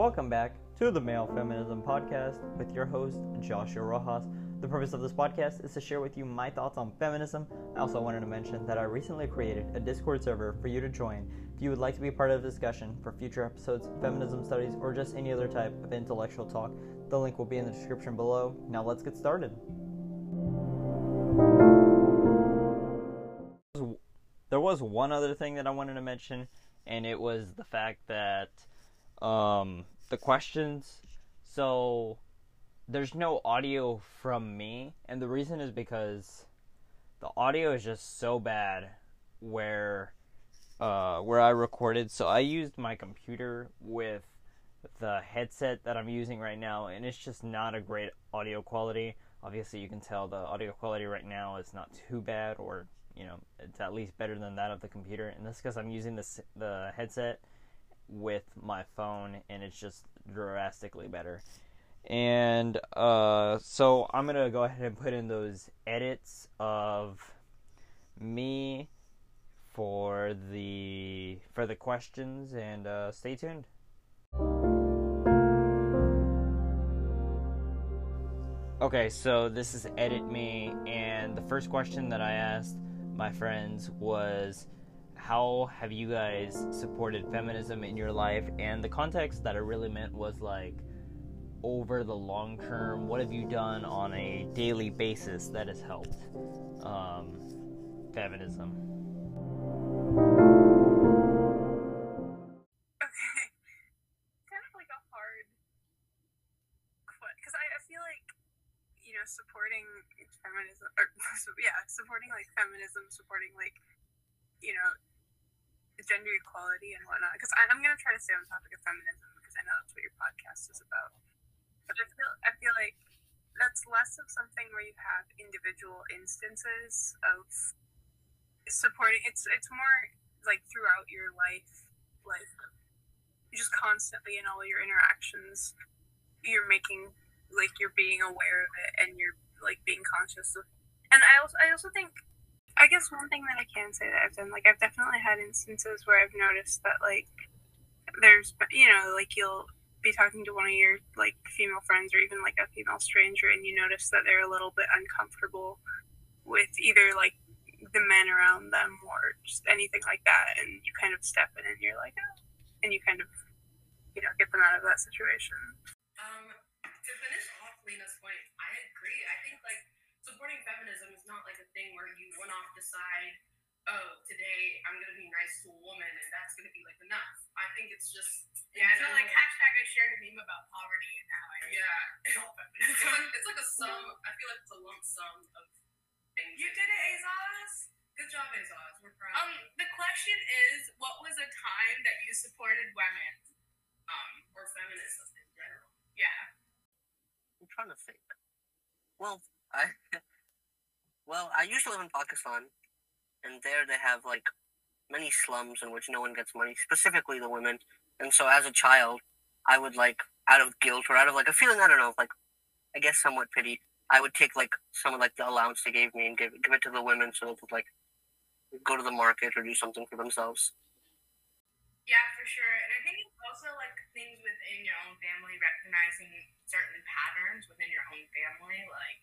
Welcome back to the Male Feminism Podcast with your host, Joshua Rojas. The purpose of this podcast is to share with you my thoughts on feminism. I also wanted to mention that I recently created a Discord server for you to join if you would like to be part of the discussion for future episodes, feminism studies, or just any other type of intellectual talk. The link will be in the description below. Now let's get started. There was one other thing that I wanted to mention, and it was the fact that um, the questions. So there's no audio from me, and the reason is because the audio is just so bad where uh, where I recorded. So I used my computer with the headset that I'm using right now, and it's just not a great audio quality. Obviously, you can tell the audio quality right now is not too bad, or you know, it's at least better than that of the computer. And that's because I'm using the the headset with my phone, and it's just drastically better. And uh, so I'm gonna go ahead and put in those edits of me for the for the questions, and uh, stay tuned. Okay, so this is Edit Me, and the first question that I asked my friends was how have you guys supported feminism in your life? And the context that I really meant was like over the long term, what have you done on a daily basis that has helped um, feminism? Okay. kind of like a hard because I, I feel like you know supporting feminism or yeah supporting like feminism supporting like you know gender equality and whatnot because i'm going to try to stay on topic of feminism because i know that's what your podcast is about. But i feel i feel like that's less of something where you have individual instances of supporting it's it's more like throughout your life like just constantly in all your interactions you're making like you're being aware of it and you're like being conscious of and i also i also think i guess one thing that i can say that i've done like i've definitely had instances where i've noticed that like there's you know like you'll be talking to one of your like female friends or even like a female stranger and you notice that they're a little bit uncomfortable with either like the men around them or just anything like that and you kind of step in and you're like oh, and you kind of you know get them out of that situation Um, to finish off Lena's point, I agree. I think like supporting feminism is not like a thing where you one off decide, oh, today I'm gonna be nice to a woman and that's gonna be like enough. I think it's just Yeah, in no, like hashtag I shared a meme about poverty and how I yeah. it's all It's feminism. like, it's like a sum. I feel like it's a lump sum of things. You did it, do. Azaz. Good job, Azaz. We're proud. Um, the question is, what was a time that you supported women? um, or feminism in general. Yeah. I'm trying to think. Well, I well, I used to live in Pakistan, and there they have like many slums in which no one gets money, specifically the women. And so, as a child, I would like out of guilt or out of like a feeling I don't know, like I guess somewhat pity, I would take like some of like the allowance they gave me and give give it to the women so they could like go to the market or do something for themselves. Yeah, for sure. And I think it's also like things within your own family, recognizing certain patterns within your own family, like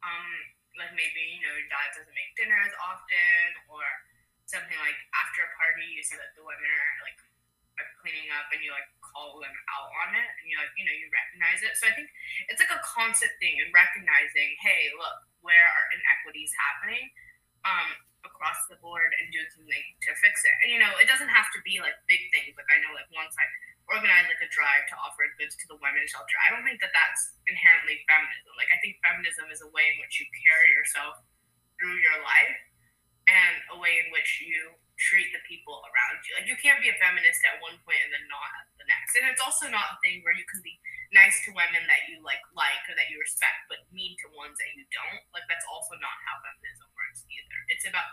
um, like maybe you know dad doesn't make dinner as often, or something like after a party you see that the women are like are cleaning up and you like call them out on it, and you like you know you recognize it. So I think it's like a constant thing in recognizing, hey, look, where are inequities happening? Um, across the board and doing something to fix it. And you know, it doesn't have to be like big things. Like I know, like once I like a drive to offer goods to the women's shelter, I don't think that that's inherently feminism. Like I think feminism is a way in which you carry yourself through your life and a way in which you treat the people around you. Like you can't be a feminist at one point and then not at the next. And it's also not a thing where you can be nice to women that you like like or that you respect, but mean to ones that you don't. Like that's also not how feminism works either. It's about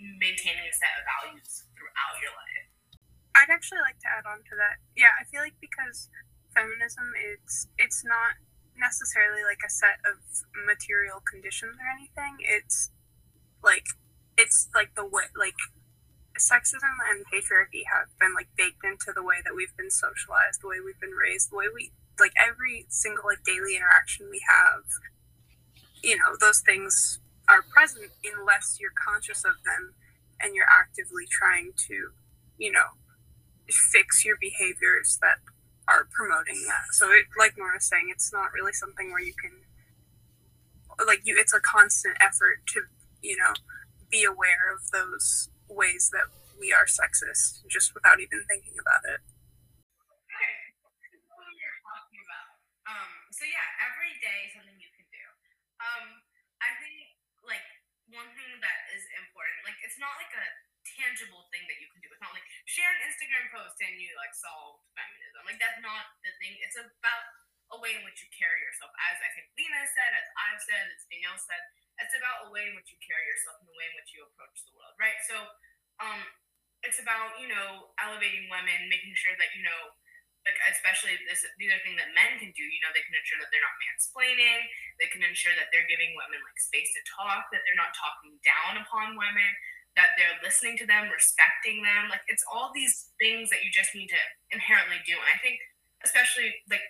maintaining a set of values throughout your life. I'd actually like to add on to that. Yeah, I feel like because feminism it's it's not necessarily like a set of material conditions or anything. It's like it's like the way like sexism and patriarchy have been like baked into the way that we've been socialized, the way we've been raised, the way we like every single like daily interaction we have. You know, those things are present unless you're conscious of them and you're actively trying to, you know, fix your behaviors that are promoting that. So it like Nora's saying, it's not really something where you can like you it's a constant effort to, you know, be aware of those ways that we are sexist just without even thinking about it. Okay. Um, so yeah, every day something you can do. Um, I think like one thing that is important, like it's not like a tangible thing that you can do. It's not like share an Instagram post and you like solve feminism. Like that's not the thing. It's about a way in which you carry yourself. As I think Lena said, as I've said, as Danielle said, it's about a way in which you carry yourself and the way in which you approach the world, right? So, um, it's about you know elevating women, making sure that you know, like especially this these are things that men can do. You know, they can ensure that they're not mansplaining. They can ensure that they're giving women like space to talk. That they're not talking down upon women. That they're listening to them, respecting them. Like it's all these things that you just need to inherently do. And I think especially like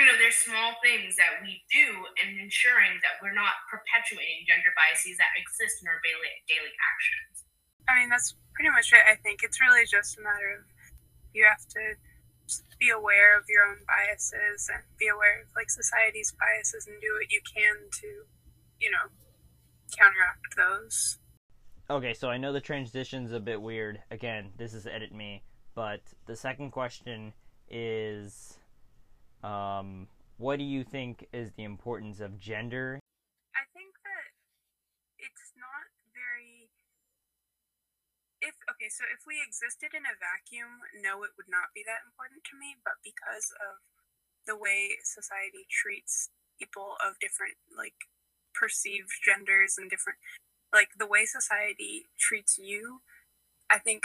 you know, there's small things that we do in ensuring that we're not perpetuating gender biases that exist in our daily daily actions. I mean, that's pretty much it. I think it's really just a matter of you have to be aware of your own biases and be aware of like society's biases and do what you can to, you know, counteract those. Okay, so I know the transition's a bit weird. Again, this is edit me, but the second question is um, what do you think is the importance of gender? I think that it's not very. If okay, so if we existed in a vacuum, no, it would not be that important to me. But because of the way society treats people of different like perceived genders and different like the way society treats you, I think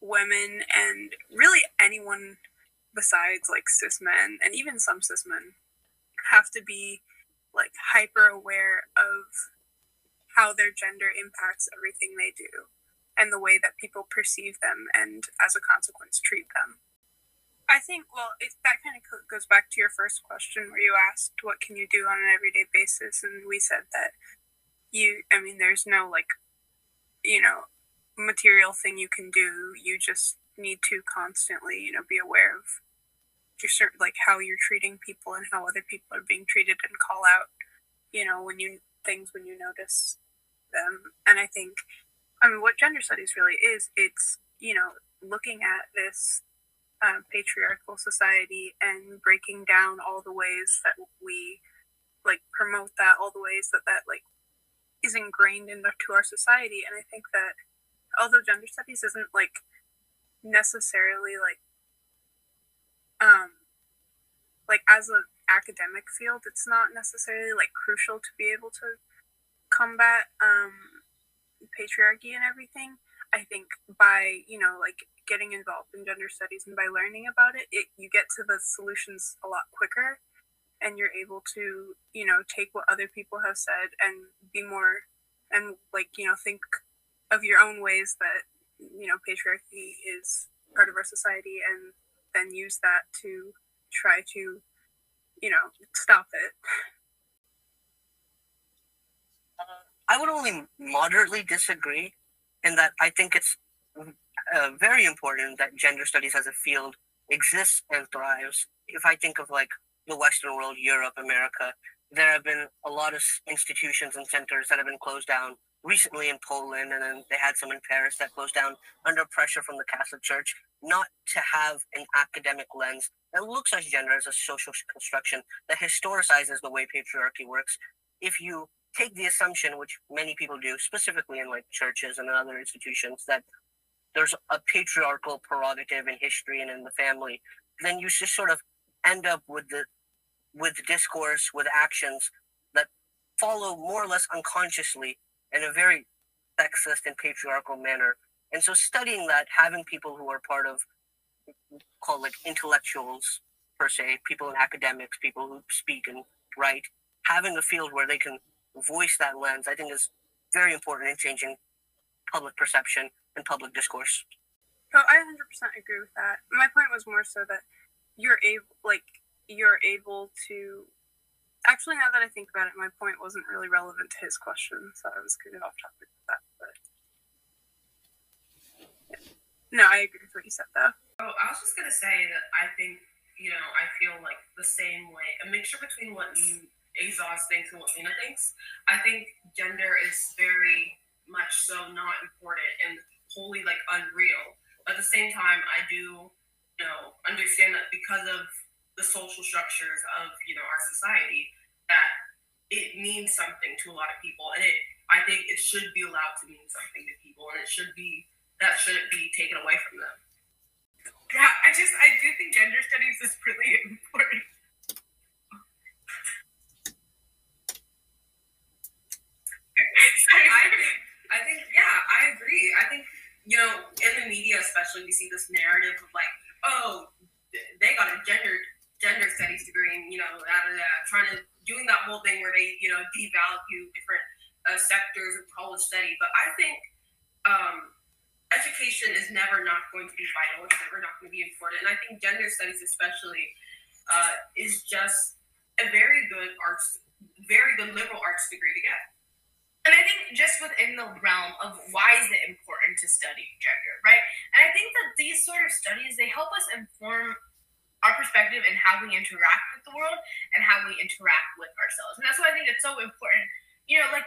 women and really anyone besides like cis men and even some cis men have to be like hyper aware of how their gender impacts everything they do and the way that people perceive them and as a consequence treat them. I think well it, that kind of goes back to your first question where you asked what can you do on an everyday basis? And we said that you i mean there's no like you know material thing you can do you just need to constantly, you know, be aware of your certain like how you're treating people and how other people are being treated and call out, you know, when you things when you notice them. And I think I mean what gender studies really is, it's, you know, looking at this uh, patriarchal society and breaking down all the ways that we like promote that, all the ways that that like is ingrained into our society. And I think that although gender studies isn't like necessarily like um like as an academic field it's not necessarily like crucial to be able to combat um patriarchy and everything i think by you know like getting involved in gender studies and by learning about it, it you get to the solutions a lot quicker and you're able to you know take what other people have said and be more and like you know think of your own ways that you know patriarchy is part of our society and then use that to try to you know stop it. Uh, i would only moderately disagree in that i think it's uh, very important that gender studies as a field exists and thrives. If i think of like the western world europe america there have been a lot of institutions and centers that have been closed down recently in Poland, and then they had some in Paris that closed down under pressure from the Catholic Church, not to have an academic lens that looks at gender as a social construction that historicizes the way patriarchy works. If you take the assumption, which many people do, specifically in like churches and other institutions, that there's a patriarchal prerogative in history and in the family, then you just sort of end up with the with discourse, with actions that follow more or less unconsciously in a very sexist and patriarchal manner. And so studying that, having people who are part of called like intellectuals per se, people in academics, people who speak and write, having a field where they can voice that lens, I think is very important in changing public perception and public discourse. Oh, I 100% agree with that. My point was more so that you're able, like, you're able to. Actually, now that I think about it, my point wasn't really relevant to his question, so I was kind of off topic with that. But no, I agree with what you said, though. Oh, I was just gonna say that I think you know I feel like the same way. A mixture between what Azaz thinks and what Lena thinks. I think gender is very much so not important and wholly like unreal. But At the same time, I do you know understand that because of the social structures of you know our society that it means something to a lot of people and it I think it should be allowed to mean something to people and it should be that shouldn't be taken away from them. Yeah, I just I do think gender studies is really important. I think, I think, yeah, I agree. I think, you know, in the media especially, we see this narrative of like, oh, they got a gender gender studies degree, and you know, trying to doing that whole thing where they, you know, devalue different uh, sectors of college study. But I think um, education is never not going to be vital. It's never not going to be important. And I think gender studies, especially, uh, is just a very good arts, very good liberal arts degree to get. And I think just within the realm of why is it important to study gender, right? And I think that these sort of studies they help us inform our perspective and how we interact with the world and how we interact with ourselves. And that's why I think it's so important. You know, like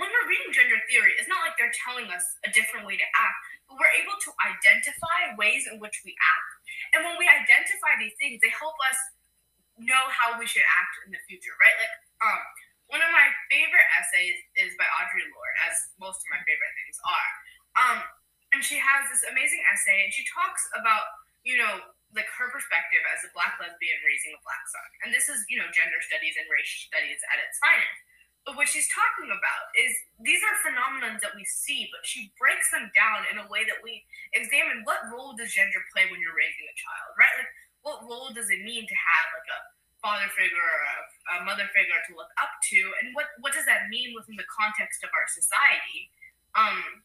when we're reading gender theory, it's not like they're telling us a different way to act, but we're able to identify ways in which we act. And when we identify these things, they help us know how we should act in the future, right? Like, um, one of my favorite essays is by Audre Lorde, as most of my favorite things are. Um, and she has this amazing essay, and she talks about, you know, like her perspective as a black lesbian raising a black son. And this is, you know, gender studies and race studies at its finest. But what she's talking about is these are phenomena that we see, but she breaks them down in a way that we examine what role does gender play when you're raising a child, right? Like, what role does it mean to have like a father figure or a, a mother figure to look up to, and what what does that mean within the context of our society? Um,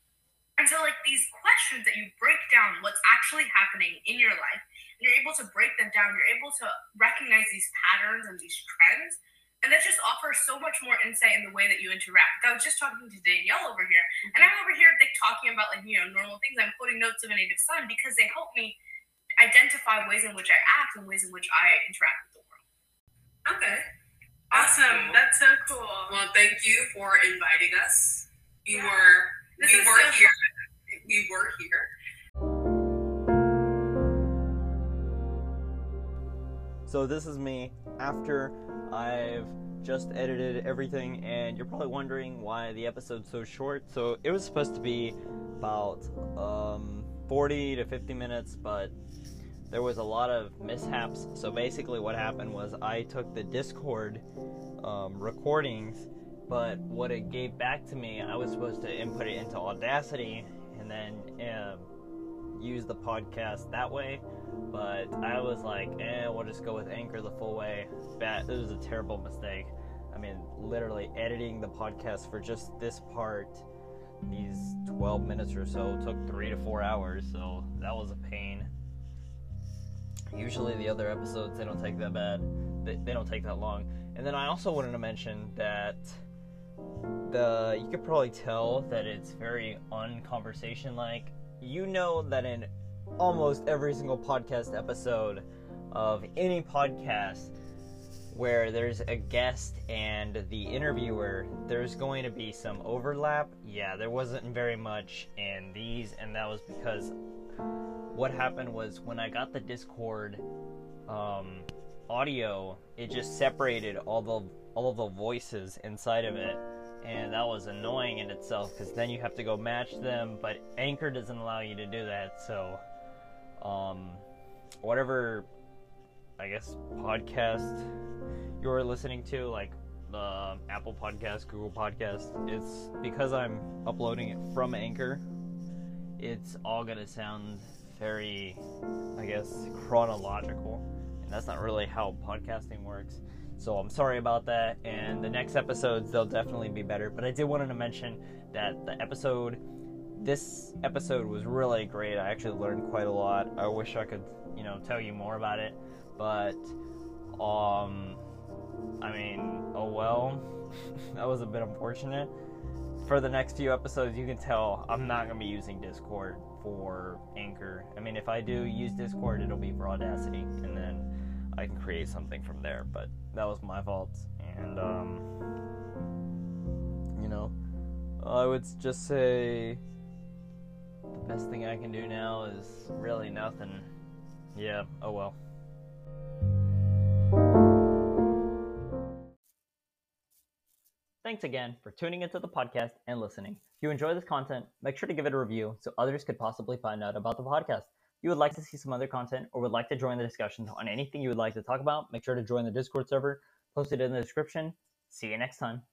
and so, like these questions that you break down, what's actually happening in your life, and you're able to break them down. You're able to recognize these patterns and these trends, and that just offers so much more insight in the way that you interact. I was just talking to Danielle over here, mm-hmm. and I'm over here like talking about like you know normal things. I'm quoting notes of a native son because they help me identify ways in which I act and ways in which I interact with the world. Okay. Awesome. Cool. That's so cool. Well, thank you for inviting us. You Yeah. were This we is were so here. We were here. So this is me after I've just edited everything, and you're probably wondering why the episode's so short. So it was supposed to be about um, 40 to 50 minutes, but there was a lot of mishaps. So basically, what happened was I took the Discord um, recordings, but what it gave back to me, I was supposed to input it into Audacity and then um, use the podcast that way but I was like, eh, we'll just go with Anchor the full way. Bad, it was a terrible mistake. I mean, literally editing the podcast for just this part, these 12 minutes or so, took three to four hours, so that was a pain. Usually, the other episodes they don't take that bad, they, they don't take that long. And then I also wanted to mention that the you could probably tell that it's very unconversation like. You know that in almost every single podcast episode of any podcast where there's a guest and the interviewer, there's going to be some overlap. Yeah, there wasn't very much in these, and that was because what happened was when I got the Discord um, audio, it just separated all the all of the voices inside of it, and that was annoying in itself because then you have to go match them. But Anchor doesn't allow you to do that, so um, whatever I guess podcast you're listening to, like the Apple Podcast, Google Podcast, it's because I'm uploading it from Anchor. It's all gonna sound very, I guess, chronological, and that's not really how podcasting works. So I'm sorry about that. And the next episodes they'll definitely be better. But I did want to mention that the episode this episode was really great. I actually learned quite a lot. I wish I could, you know, tell you more about it, but um, I mean, oh well. that was a bit unfortunate. For the next few episodes, you can tell I'm not gonna be using Discord for Anchor. I mean, if I do use Discord, it'll be for Audacity, and then I can create something from there. But that was my fault, and um, you know, I would just say the best thing I can do now is really nothing. Yeah. Oh well. Thanks again for tuning into the podcast and listening. If you enjoy this content, make sure to give it a review so others could possibly find out about the podcast. You would like to see some other content or would like to join the discussion on anything you would like to talk about, make sure to join the Discord server posted in the description. See you next time.